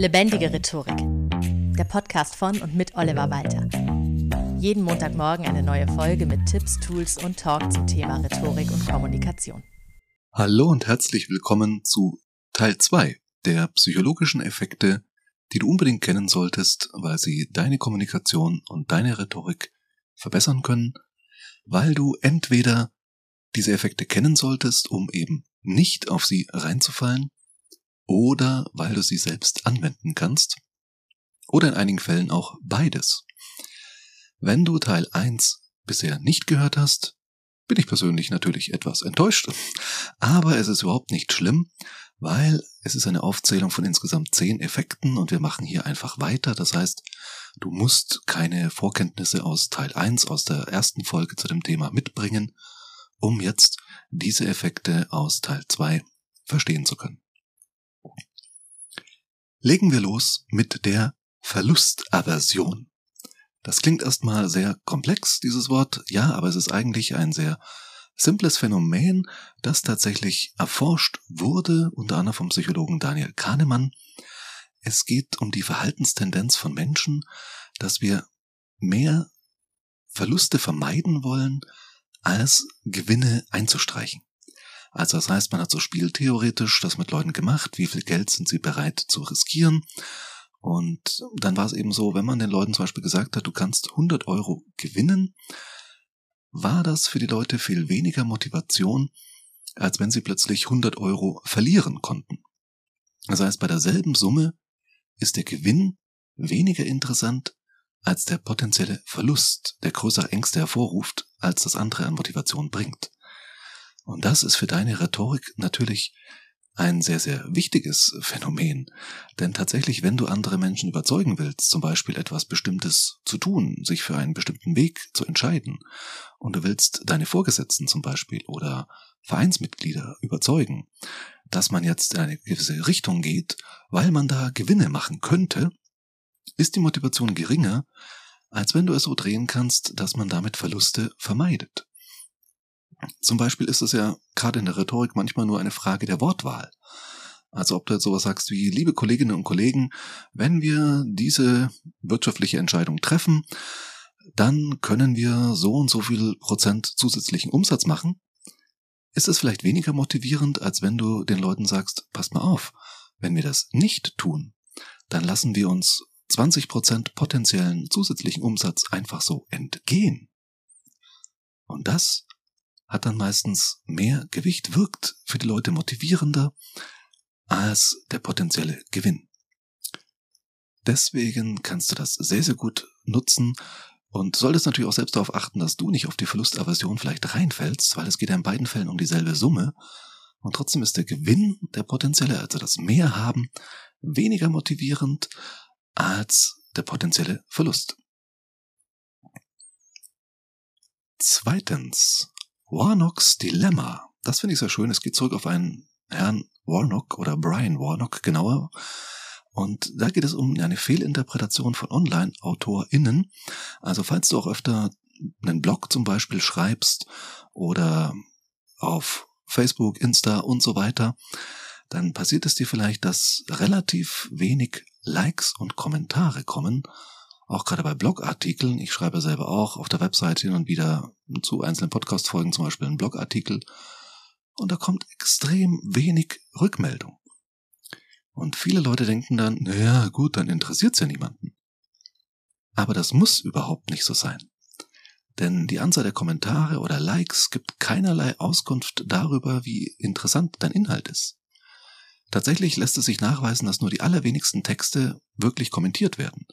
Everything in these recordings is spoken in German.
Lebendige Rhetorik. Der Podcast von und mit Oliver Walter. Jeden Montagmorgen eine neue Folge mit Tipps, Tools und Talk zum Thema Rhetorik und Kommunikation. Hallo und herzlich willkommen zu Teil 2 der psychologischen Effekte, die du unbedingt kennen solltest, weil sie deine Kommunikation und deine Rhetorik verbessern können, weil du entweder diese Effekte kennen solltest, um eben nicht auf sie reinzufallen, oder weil du sie selbst anwenden kannst, oder in einigen Fällen auch beides. Wenn du Teil 1 bisher nicht gehört hast, bin ich persönlich natürlich etwas enttäuscht, aber es ist überhaupt nicht schlimm, weil es ist eine Aufzählung von insgesamt zehn Effekten und wir machen hier einfach weiter. Das heißt, du musst keine Vorkenntnisse aus Teil 1, aus der ersten Folge zu dem Thema mitbringen, um jetzt diese Effekte aus Teil 2 verstehen zu können. Legen wir los mit der Verlustaversion. Das klingt erstmal sehr komplex, dieses Wort, ja, aber es ist eigentlich ein sehr simples Phänomen, das tatsächlich erforscht wurde, unter anderem vom Psychologen Daniel Kahnemann. Es geht um die Verhaltenstendenz von Menschen, dass wir mehr Verluste vermeiden wollen, als Gewinne einzustreichen. Also das heißt, man hat so spieltheoretisch das mit Leuten gemacht, wie viel Geld sind sie bereit zu riskieren. Und dann war es eben so, wenn man den Leuten zum Beispiel gesagt hat, du kannst 100 Euro gewinnen, war das für die Leute viel weniger Motivation, als wenn sie plötzlich 100 Euro verlieren konnten. Das heißt, bei derselben Summe ist der Gewinn weniger interessant als der potenzielle Verlust, der größere Ängste hervorruft, als das andere an Motivation bringt. Und das ist für deine Rhetorik natürlich ein sehr, sehr wichtiges Phänomen. Denn tatsächlich, wenn du andere Menschen überzeugen willst, zum Beispiel etwas Bestimmtes zu tun, sich für einen bestimmten Weg zu entscheiden, und du willst deine Vorgesetzten zum Beispiel oder Vereinsmitglieder überzeugen, dass man jetzt in eine gewisse Richtung geht, weil man da Gewinne machen könnte, ist die Motivation geringer, als wenn du es so drehen kannst, dass man damit Verluste vermeidet. Zum Beispiel ist es ja gerade in der Rhetorik manchmal nur eine Frage der Wortwahl. Also ob du jetzt sowas sagst wie, liebe Kolleginnen und Kollegen, wenn wir diese wirtschaftliche Entscheidung treffen, dann können wir so und so viel Prozent zusätzlichen Umsatz machen, ist es vielleicht weniger motivierend, als wenn du den Leuten sagst, passt mal auf, wenn wir das nicht tun, dann lassen wir uns 20 Prozent potenziellen zusätzlichen Umsatz einfach so entgehen. Und das hat dann meistens mehr Gewicht, wirkt für die Leute motivierender als der potenzielle Gewinn. Deswegen kannst du das sehr, sehr gut nutzen und solltest natürlich auch selbst darauf achten, dass du nicht auf die Verlustaversion vielleicht reinfällst, weil es geht ja in beiden Fällen um dieselbe Summe. Und trotzdem ist der Gewinn, der potenzielle, also das Mehr haben, weniger motivierend als der potenzielle Verlust. Zweitens, Warnocks Dilemma. Das finde ich sehr schön. Es geht zurück auf einen Herrn Warnock oder Brian Warnock genauer. Und da geht es um eine Fehlinterpretation von Online-AutorInnen. Also falls du auch öfter einen Blog zum Beispiel schreibst oder auf Facebook, Insta und so weiter, dann passiert es dir vielleicht, dass relativ wenig Likes und Kommentare kommen auch gerade bei Blogartikeln. Ich schreibe selber auch auf der Webseite hin und wieder zu einzelnen Podcast-Folgen zum Beispiel einen Blogartikel. Und da kommt extrem wenig Rückmeldung. Und viele Leute denken dann, naja, gut, dann interessiert's ja niemanden. Aber das muss überhaupt nicht so sein. Denn die Anzahl der Kommentare oder Likes gibt keinerlei Auskunft darüber, wie interessant dein Inhalt ist. Tatsächlich lässt es sich nachweisen, dass nur die allerwenigsten Texte wirklich kommentiert werden.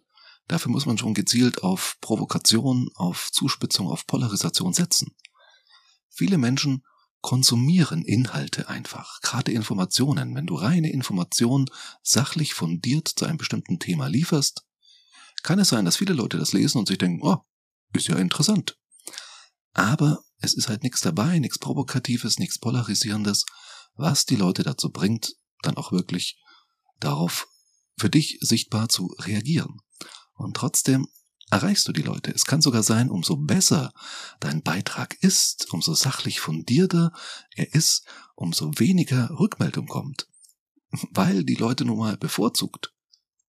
Dafür muss man schon gezielt auf Provokation, auf Zuspitzung, auf Polarisation setzen. Viele Menschen konsumieren Inhalte einfach, gerade Informationen. Wenn du reine Informationen sachlich fundiert zu einem bestimmten Thema lieferst, kann es sein, dass viele Leute das lesen und sich denken, oh, ist ja interessant. Aber es ist halt nichts dabei, nichts Provokatives, nichts Polarisierendes, was die Leute dazu bringt, dann auch wirklich darauf für dich sichtbar zu reagieren. Und trotzdem erreichst du die Leute. Es kann sogar sein, umso besser dein Beitrag ist, umso sachlich fundierter er ist, umso weniger Rückmeldung kommt. Weil die Leute nun mal bevorzugt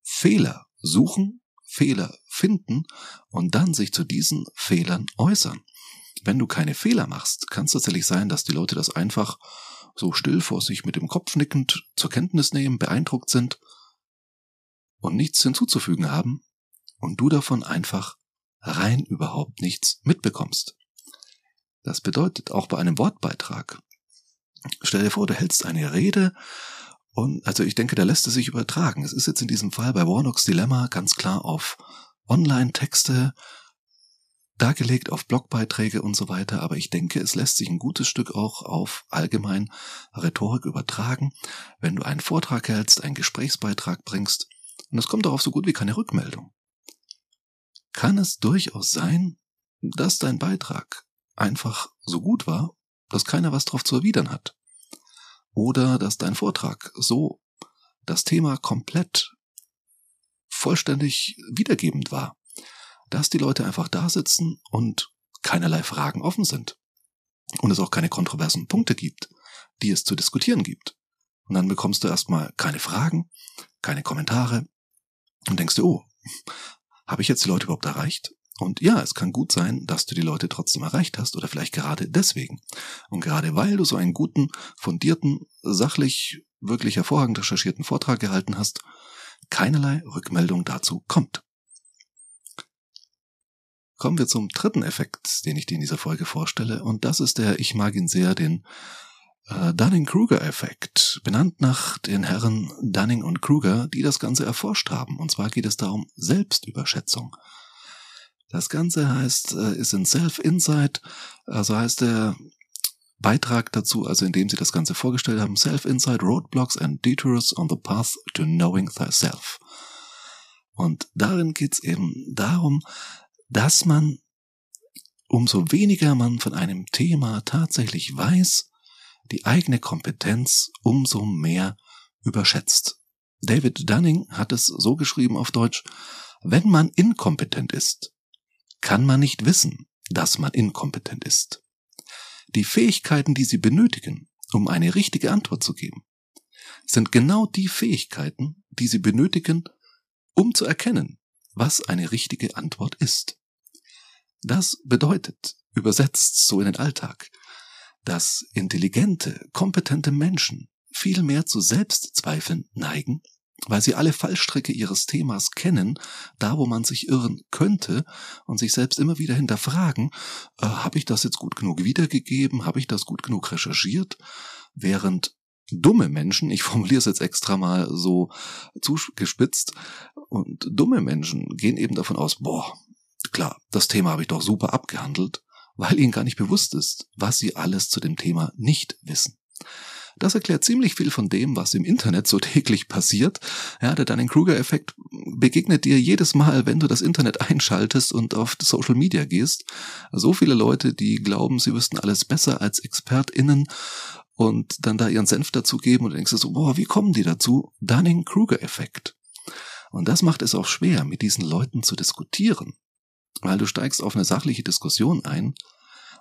Fehler suchen, Fehler finden und dann sich zu diesen Fehlern äußern. Wenn du keine Fehler machst, kann es tatsächlich sein, dass die Leute das einfach so still vor sich mit dem Kopf nickend zur Kenntnis nehmen, beeindruckt sind und nichts hinzuzufügen haben und du davon einfach rein überhaupt nichts mitbekommst. Das bedeutet auch bei einem Wortbeitrag. Stell dir vor, du hältst eine Rede und also ich denke, da lässt es sich übertragen. Es ist jetzt in diesem Fall bei Warnocks Dilemma ganz klar auf Online-Texte dargelegt, auf Blogbeiträge und so weiter, aber ich denke, es lässt sich ein gutes Stück auch auf allgemein Rhetorik übertragen, wenn du einen Vortrag hältst, einen Gesprächsbeitrag bringst und es kommt darauf so gut wie keine Rückmeldung. Kann es durchaus sein, dass dein Beitrag einfach so gut war, dass keiner was drauf zu erwidern hat. Oder dass dein Vortrag so das Thema komplett vollständig wiedergebend war, dass die Leute einfach da sitzen und keinerlei Fragen offen sind und es auch keine kontroversen Punkte gibt, die es zu diskutieren gibt. Und dann bekommst du erstmal keine Fragen, keine Kommentare und denkst dir, oh, habe ich jetzt die Leute überhaupt erreicht? Und ja, es kann gut sein, dass du die Leute trotzdem erreicht hast oder vielleicht gerade deswegen. Und gerade weil du so einen guten, fundierten, sachlich, wirklich hervorragend recherchierten Vortrag gehalten hast, keinerlei Rückmeldung dazu kommt. Kommen wir zum dritten Effekt, den ich dir in dieser Folge vorstelle, und das ist der, ich mag ihn sehr, den Dunning-Kruger-Effekt, benannt nach den Herren Dunning und Kruger, die das Ganze erforscht haben. Und zwar geht es darum Selbstüberschätzung. Das Ganze heißt, äh, ist in Self-Insight, also heißt der Beitrag dazu, also in dem sie das Ganze vorgestellt haben, Self-Insight, Roadblocks and Detours on the Path to Knowing Thyself. Und darin geht's eben darum, dass man, umso weniger man von einem Thema tatsächlich weiß, die eigene Kompetenz umso mehr überschätzt. David Dunning hat es so geschrieben auf Deutsch, wenn man inkompetent ist, kann man nicht wissen, dass man inkompetent ist. Die Fähigkeiten, die Sie benötigen, um eine richtige Antwort zu geben, sind genau die Fähigkeiten, die Sie benötigen, um zu erkennen, was eine richtige Antwort ist. Das bedeutet, übersetzt so in den Alltag, dass intelligente, kompetente Menschen viel mehr zu Selbstzweifeln neigen weil sie alle Fallstricke ihres Themas kennen, da wo man sich irren könnte und sich selbst immer wieder hinterfragen, äh, habe ich das jetzt gut genug wiedergegeben, habe ich das gut genug recherchiert, während dumme Menschen, ich formuliere es jetzt extra mal so zugespitzt, und dumme Menschen gehen eben davon aus, boah, klar, das Thema habe ich doch super abgehandelt, weil ihnen gar nicht bewusst ist, was sie alles zu dem Thema nicht wissen. Das erklärt ziemlich viel von dem, was im Internet so täglich passiert. Ja, der Dunning-Kruger-Effekt begegnet dir jedes Mal, wenn du das Internet einschaltest und auf Social Media gehst. So viele Leute, die glauben, sie wüssten alles besser als ExpertInnen und dann da ihren Senf dazugeben und denkst du so, boah, wie kommen die dazu? Dunning-Kruger-Effekt. Und das macht es auch schwer, mit diesen Leuten zu diskutieren. Weil du steigst auf eine sachliche Diskussion ein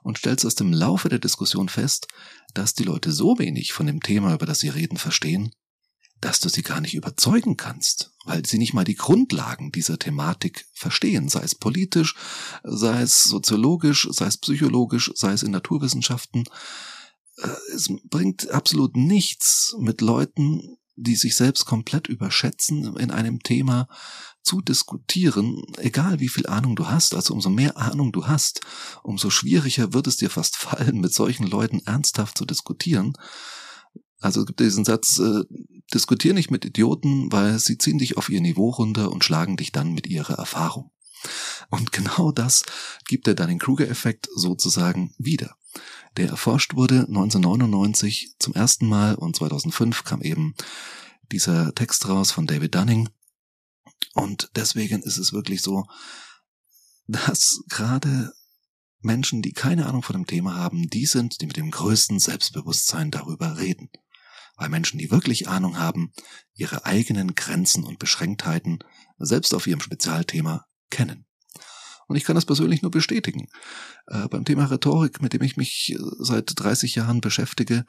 und stellst aus dem Laufe der Diskussion fest, dass die Leute so wenig von dem Thema, über das sie reden, verstehen, dass du sie gar nicht überzeugen kannst, weil sie nicht mal die Grundlagen dieser Thematik verstehen, sei es politisch, sei es soziologisch, sei es psychologisch, sei es in Naturwissenschaften. Äh, es bringt absolut nichts mit Leuten, die sich selbst komplett überschätzen in einem Thema, zu diskutieren, egal wie viel Ahnung du hast, also umso mehr Ahnung du hast, umso schwieriger wird es dir fast fallen, mit solchen Leuten ernsthaft zu diskutieren. Also es gibt diesen Satz, äh, diskutier nicht mit Idioten, weil sie ziehen dich auf ihr Niveau runter und schlagen dich dann mit ihrer Erfahrung. Und genau das gibt der Dunning-Kruger-Effekt sozusagen wieder. Der erforscht wurde 1999 zum ersten Mal und 2005 kam eben dieser Text raus von David Dunning, und deswegen ist es wirklich so, dass gerade Menschen, die keine Ahnung von dem Thema haben, die sind, die mit dem größten Selbstbewusstsein darüber reden. Weil Menschen, die wirklich Ahnung haben, ihre eigenen Grenzen und Beschränktheiten selbst auf ihrem Spezialthema kennen. Und ich kann das persönlich nur bestätigen. Äh, beim Thema Rhetorik, mit dem ich mich äh, seit 30 Jahren beschäftige,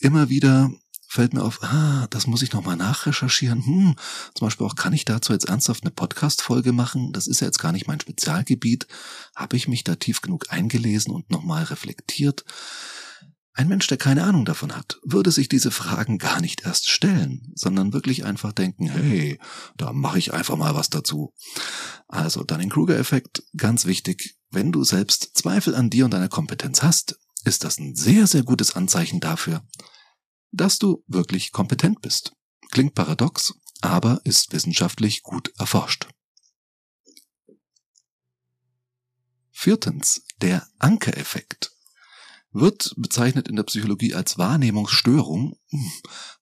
immer wieder fällt mir auf, ah, das muss ich nochmal nachrecherchieren. Hm, zum Beispiel auch, kann ich dazu jetzt ernsthaft eine Podcast-Folge machen? Das ist ja jetzt gar nicht mein Spezialgebiet. Habe ich mich da tief genug eingelesen und nochmal reflektiert? Ein Mensch, der keine Ahnung davon hat, würde sich diese Fragen gar nicht erst stellen, sondern wirklich einfach denken, hey, da mache ich einfach mal was dazu. Also Dunning-Kruger-Effekt, ganz wichtig, wenn du selbst Zweifel an dir und deiner Kompetenz hast, ist das ein sehr, sehr gutes Anzeichen dafür, dass du wirklich kompetent bist. Klingt paradox, aber ist wissenschaftlich gut erforscht. Viertens, der Ankereffekt wird bezeichnet in der Psychologie als Wahrnehmungsstörung. Hm,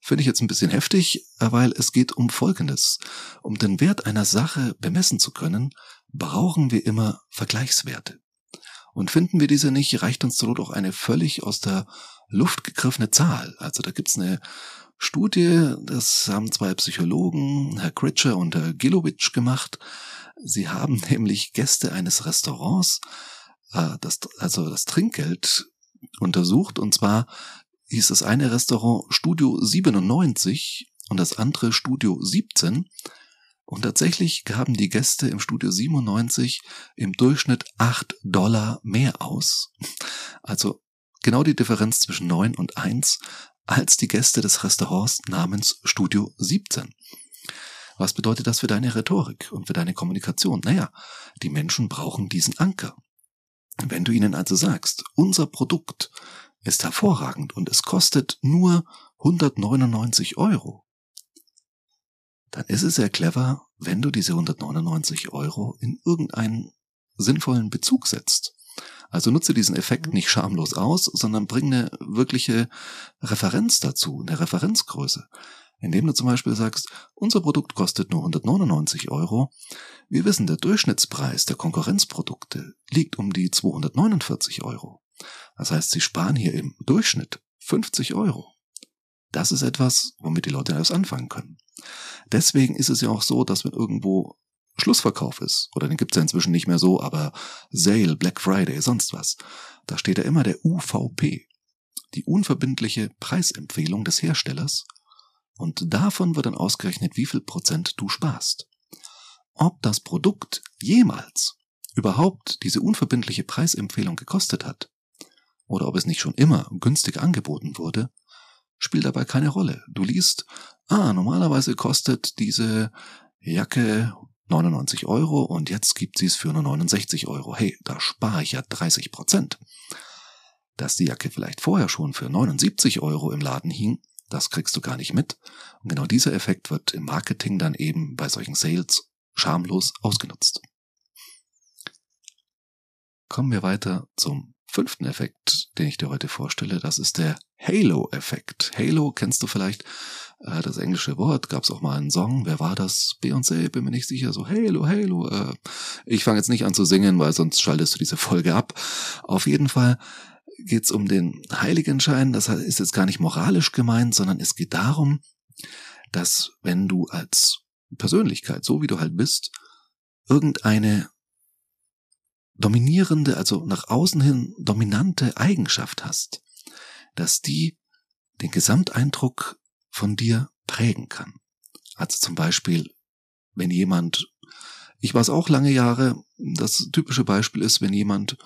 finde ich jetzt ein bisschen heftig, weil es geht um Folgendes. Um den Wert einer Sache bemessen zu können, brauchen wir immer Vergleichswerte. Und finden wir diese nicht, reicht uns zur Not auch eine völlig aus der Luft gegriffene Zahl. Also da gibt's eine Studie, das haben zwei Psychologen, Herr Kritscher und Herr Gilowitsch gemacht. Sie haben nämlich Gäste eines Restaurants, äh, das, also das Trinkgeld untersucht. Und zwar hieß das eine Restaurant Studio 97 und das andere Studio 17. Und tatsächlich gaben die Gäste im Studio 97 im Durchschnitt 8 Dollar mehr aus. Also genau die Differenz zwischen 9 und 1 als die Gäste des Restaurants namens Studio 17. Was bedeutet das für deine Rhetorik und für deine Kommunikation? Naja, die Menschen brauchen diesen Anker. Wenn du ihnen also sagst, unser Produkt ist hervorragend und es kostet nur 199 Euro, dann ist es sehr clever, wenn du diese 199 Euro in irgendeinen sinnvollen Bezug setzt. Also nutze diesen Effekt nicht schamlos aus, sondern bring eine wirkliche Referenz dazu, eine Referenzgröße indem du zum Beispiel sagst, unser Produkt kostet nur 199 Euro. Wir wissen, der Durchschnittspreis der Konkurrenzprodukte liegt um die 249 Euro. Das heißt, sie sparen hier im Durchschnitt 50 Euro. Das ist etwas, womit die Leute alles anfangen können. Deswegen ist es ja auch so, dass wenn irgendwo Schlussverkauf ist, oder den gibt es ja inzwischen nicht mehr so, aber Sale, Black Friday, sonst was, da steht ja immer der UVP, die unverbindliche Preisempfehlung des Herstellers, und davon wird dann ausgerechnet, wie viel Prozent du sparst. Ob das Produkt jemals überhaupt diese unverbindliche Preisempfehlung gekostet hat, oder ob es nicht schon immer günstig angeboten wurde, spielt dabei keine Rolle. Du liest, ah, normalerweise kostet diese Jacke 99 Euro und jetzt gibt sie es für nur 69 Euro. Hey, da spare ich ja 30 Prozent. Dass die Jacke vielleicht vorher schon für 79 Euro im Laden hing, das kriegst du gar nicht mit. Und genau dieser Effekt wird im Marketing dann eben bei solchen Sales schamlos ausgenutzt. Kommen wir weiter zum fünften Effekt, den ich dir heute vorstelle. Das ist der Halo-Effekt. Halo kennst du vielleicht, äh, das englische Wort, gab es auch mal einen Song. Wer war das? Beyoncé, bin mir nicht sicher. So Halo, Halo. Äh, ich fange jetzt nicht an zu singen, weil sonst schaltest du diese Folge ab. Auf jeden Fall geht es um den Heiligenschein. Das ist jetzt gar nicht moralisch gemeint, sondern es geht darum, dass wenn du als Persönlichkeit, so wie du halt bist, irgendeine dominierende, also nach außen hin dominante Eigenschaft hast, dass die den Gesamteindruck von dir prägen kann. Also zum Beispiel, wenn jemand, ich war es auch lange Jahre, das typische Beispiel ist, wenn jemand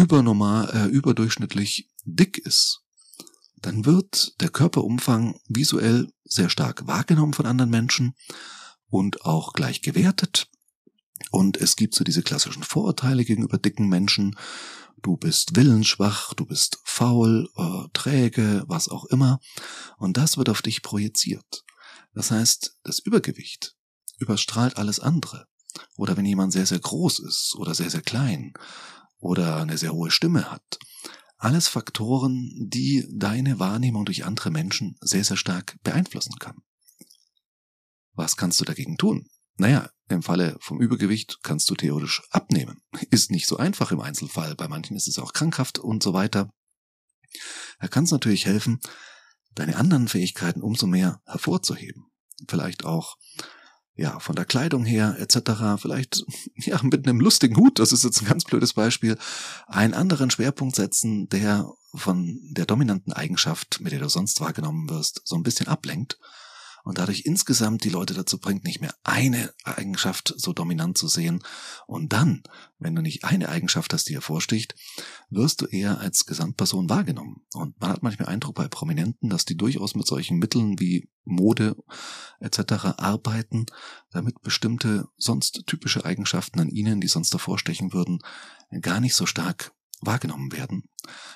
übernormal, äh, überdurchschnittlich dick ist, dann wird der Körperumfang visuell sehr stark wahrgenommen von anderen Menschen und auch gleich gewertet. Und es gibt so diese klassischen Vorurteile gegenüber dicken Menschen. Du bist willensschwach, du bist faul, äh, träge, was auch immer. Und das wird auf dich projiziert. Das heißt, das Übergewicht überstrahlt alles andere. Oder wenn jemand sehr, sehr groß ist oder sehr, sehr klein oder eine sehr hohe Stimme hat. Alles Faktoren, die deine Wahrnehmung durch andere Menschen sehr, sehr stark beeinflussen kann. Was kannst du dagegen tun? Naja, im Falle vom Übergewicht kannst du theoretisch abnehmen. Ist nicht so einfach im Einzelfall. Bei manchen ist es auch krankhaft und so weiter. Da kann es natürlich helfen, deine anderen Fähigkeiten umso mehr hervorzuheben. Vielleicht auch ja, von der Kleidung her etc. Vielleicht ja mit einem lustigen Hut, das ist jetzt ein ganz blödes Beispiel, einen anderen Schwerpunkt setzen, der von der dominanten Eigenschaft, mit der du sonst wahrgenommen wirst, so ein bisschen ablenkt und dadurch insgesamt die Leute dazu bringt, nicht mehr eine Eigenschaft so dominant zu sehen. Und dann, wenn du nicht eine Eigenschaft hast, die hervorsticht, wirst du eher als Gesamtperson wahrgenommen. Und man hat manchmal Eindruck bei Prominenten, dass die durchaus mit solchen Mitteln wie Mode etc. arbeiten, damit bestimmte sonst typische Eigenschaften an ihnen, die sonst davor stechen würden, gar nicht so stark wahrgenommen werden.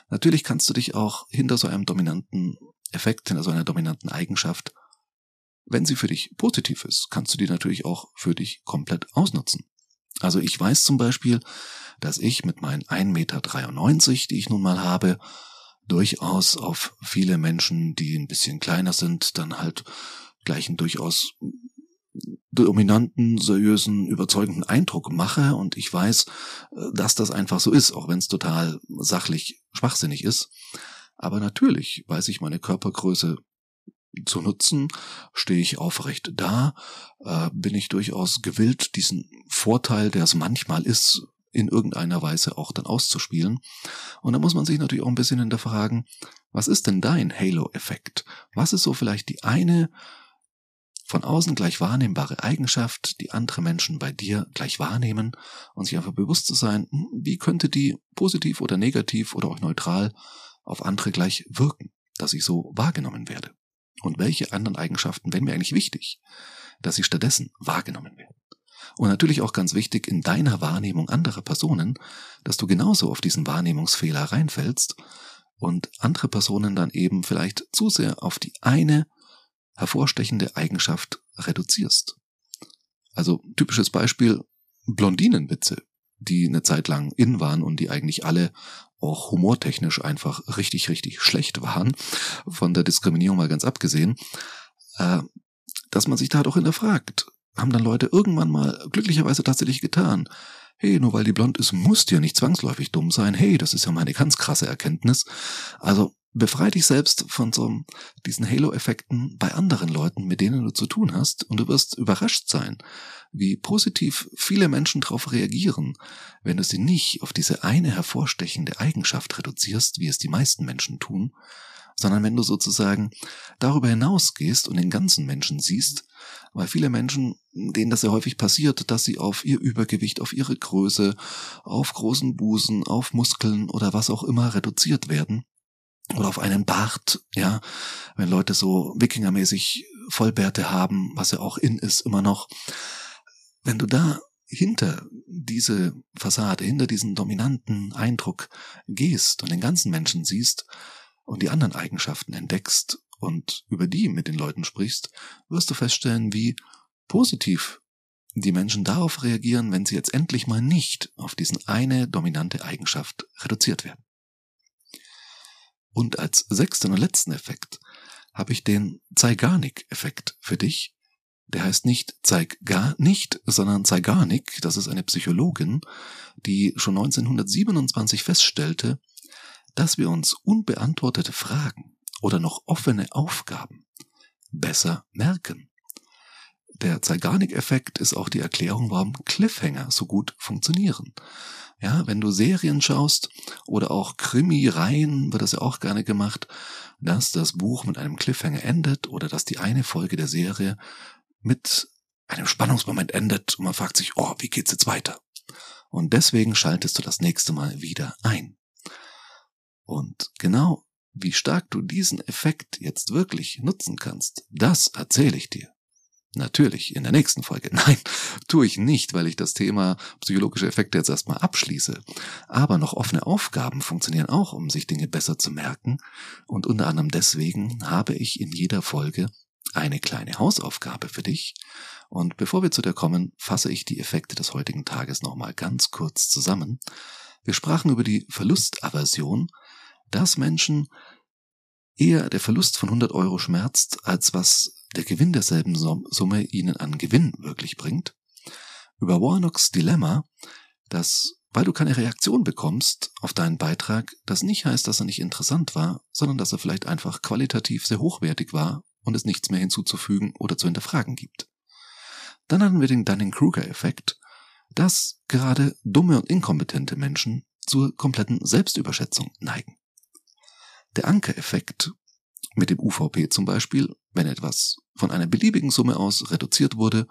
Natürlich kannst du dich auch hinter so einem dominanten Effekt, hinter so einer dominanten Eigenschaft wenn sie für dich positiv ist, kannst du die natürlich auch für dich komplett ausnutzen. Also ich weiß zum Beispiel, dass ich mit meinen 1,93 Meter, die ich nun mal habe, durchaus auf viele Menschen, die ein bisschen kleiner sind, dann halt gleich einen durchaus dominanten, seriösen, überzeugenden Eindruck mache und ich weiß, dass das einfach so ist, auch wenn es total sachlich schwachsinnig ist. Aber natürlich weiß ich meine Körpergröße zu nutzen, stehe ich aufrecht da, äh, bin ich durchaus gewillt, diesen Vorteil, der es manchmal ist, in irgendeiner Weise auch dann auszuspielen. Und da muss man sich natürlich auch ein bisschen hinterfragen, was ist denn dein Halo-Effekt? Was ist so vielleicht die eine von außen gleich wahrnehmbare Eigenschaft, die andere Menschen bei dir gleich wahrnehmen und sich einfach bewusst zu sein, hm, wie könnte die positiv oder negativ oder auch neutral auf andere gleich wirken, dass ich so wahrgenommen werde. Und welche anderen Eigenschaften wären mir eigentlich wichtig, dass sie stattdessen wahrgenommen werden? Und natürlich auch ganz wichtig in deiner Wahrnehmung anderer Personen, dass du genauso auf diesen Wahrnehmungsfehler reinfällst und andere Personen dann eben vielleicht zu sehr auf die eine hervorstechende Eigenschaft reduzierst. Also typisches Beispiel Blondinenwitze, die eine Zeit lang in waren und die eigentlich alle auch humortechnisch einfach richtig, richtig schlecht waren, von der Diskriminierung mal ganz abgesehen, äh, dass man sich da doch hinterfragt. Haben dann Leute irgendwann mal glücklicherweise tatsächlich getan. Hey, nur weil die blond ist, muss die ja nicht zwangsläufig dumm sein. Hey, das ist ja meine ganz krasse Erkenntnis. Also befrei dich selbst von so diesen Halo-Effekten bei anderen Leuten, mit denen du zu tun hast, und du wirst überrascht sein, wie positiv viele Menschen darauf reagieren, wenn du sie nicht auf diese eine hervorstechende Eigenschaft reduzierst, wie es die meisten Menschen tun, sondern wenn du sozusagen darüber hinausgehst und den ganzen Menschen siehst, weil viele Menschen, denen das sehr häufig passiert, dass sie auf ihr Übergewicht, auf ihre Größe, auf großen Busen, auf Muskeln oder was auch immer reduziert werden, oder auf einen Bart, ja, wenn Leute so Wikingermäßig Vollbärte haben, was ja auch in ist immer noch. Wenn du da hinter diese Fassade, hinter diesen dominanten Eindruck gehst und den ganzen Menschen siehst und die anderen Eigenschaften entdeckst und über die mit den Leuten sprichst, wirst du feststellen, wie positiv die Menschen darauf reagieren, wenn sie jetzt endlich mal nicht auf diesen eine dominante Eigenschaft reduziert werden. Und als sechsten und letzten Effekt habe ich den Zeigarnik-Effekt für dich. Der heißt nicht Zeig gar nicht, sondern Zeigarnik, das ist eine Psychologin, die schon 1927 feststellte, dass wir uns unbeantwortete Fragen oder noch offene Aufgaben besser merken. Der Zeigarnik-Effekt ist auch die Erklärung, warum Cliffhanger so gut funktionieren. Ja, wenn du Serien schaust oder auch Krimi-Reihen, wird das ja auch gerne gemacht, dass das Buch mit einem Cliffhanger endet oder dass die eine Folge der Serie mit einem Spannungsmoment endet und man fragt sich, oh, wie geht's jetzt weiter? Und deswegen schaltest du das nächste Mal wieder ein. Und genau wie stark du diesen Effekt jetzt wirklich nutzen kannst, das erzähle ich dir Natürlich, in der nächsten Folge. Nein, tue ich nicht, weil ich das Thema psychologische Effekte jetzt erstmal abschließe. Aber noch offene Aufgaben funktionieren auch, um sich Dinge besser zu merken. Und unter anderem deswegen habe ich in jeder Folge eine kleine Hausaufgabe für dich. Und bevor wir zu der kommen, fasse ich die Effekte des heutigen Tages nochmal ganz kurz zusammen. Wir sprachen über die Verlustaversion, dass Menschen eher der Verlust von 100 Euro schmerzt, als was der Gewinn derselben Summe ihnen an Gewinn wirklich bringt, über Warnocks Dilemma, dass, weil du keine Reaktion bekommst auf deinen Beitrag, das nicht heißt, dass er nicht interessant war, sondern dass er vielleicht einfach qualitativ sehr hochwertig war und es nichts mehr hinzuzufügen oder zu hinterfragen gibt. Dann hatten wir den Dunning-Kruger-Effekt, dass gerade dumme und inkompetente Menschen zur kompletten Selbstüberschätzung neigen. Der Ankereffekt mit dem UVP zum Beispiel, wenn etwas von einer beliebigen Summe aus reduziert wurde,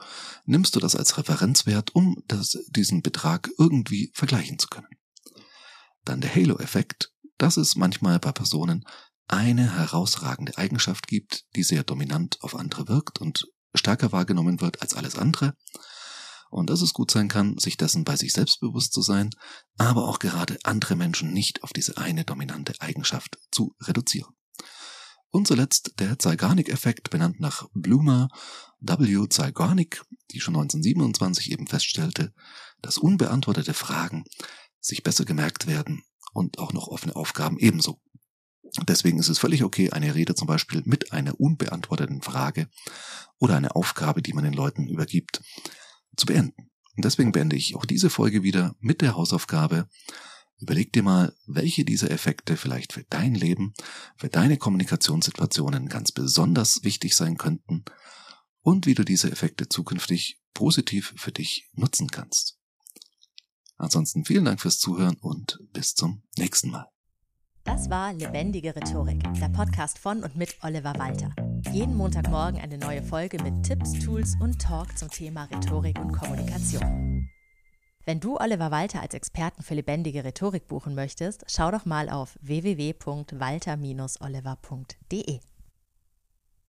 nimmst du das als Referenzwert, um das, diesen Betrag irgendwie vergleichen zu können. Dann der Halo-Effekt, dass es manchmal bei Personen eine herausragende Eigenschaft gibt, die sehr dominant auf andere wirkt und stärker wahrgenommen wird als alles andere. Und dass es gut sein kann, sich dessen bei sich selbst bewusst zu sein, aber auch gerade andere Menschen nicht auf diese eine dominante Eigenschaft zu reduzieren. Und zuletzt der Zeigarnik-Effekt, benannt nach Bloomer W. Zeigarnik, die schon 1927 eben feststellte, dass unbeantwortete Fragen sich besser gemerkt werden und auch noch offene Aufgaben ebenso. Deswegen ist es völlig okay, eine Rede zum Beispiel mit einer unbeantworteten Frage oder einer Aufgabe, die man den Leuten übergibt, zu beenden. Und deswegen beende ich auch diese Folge wieder mit der Hausaufgabe, Überleg dir mal, welche dieser Effekte vielleicht für dein Leben, für deine Kommunikationssituationen ganz besonders wichtig sein könnten und wie du diese Effekte zukünftig positiv für dich nutzen kannst. Ansonsten vielen Dank fürs Zuhören und bis zum nächsten Mal. Das war Lebendige Rhetorik, der Podcast von und mit Oliver Walter. Jeden Montagmorgen eine neue Folge mit Tipps, Tools und Talk zum Thema Rhetorik und Kommunikation. Wenn du Oliver Walter als Experten für lebendige Rhetorik buchen möchtest, schau doch mal auf www.walter-oliver.de.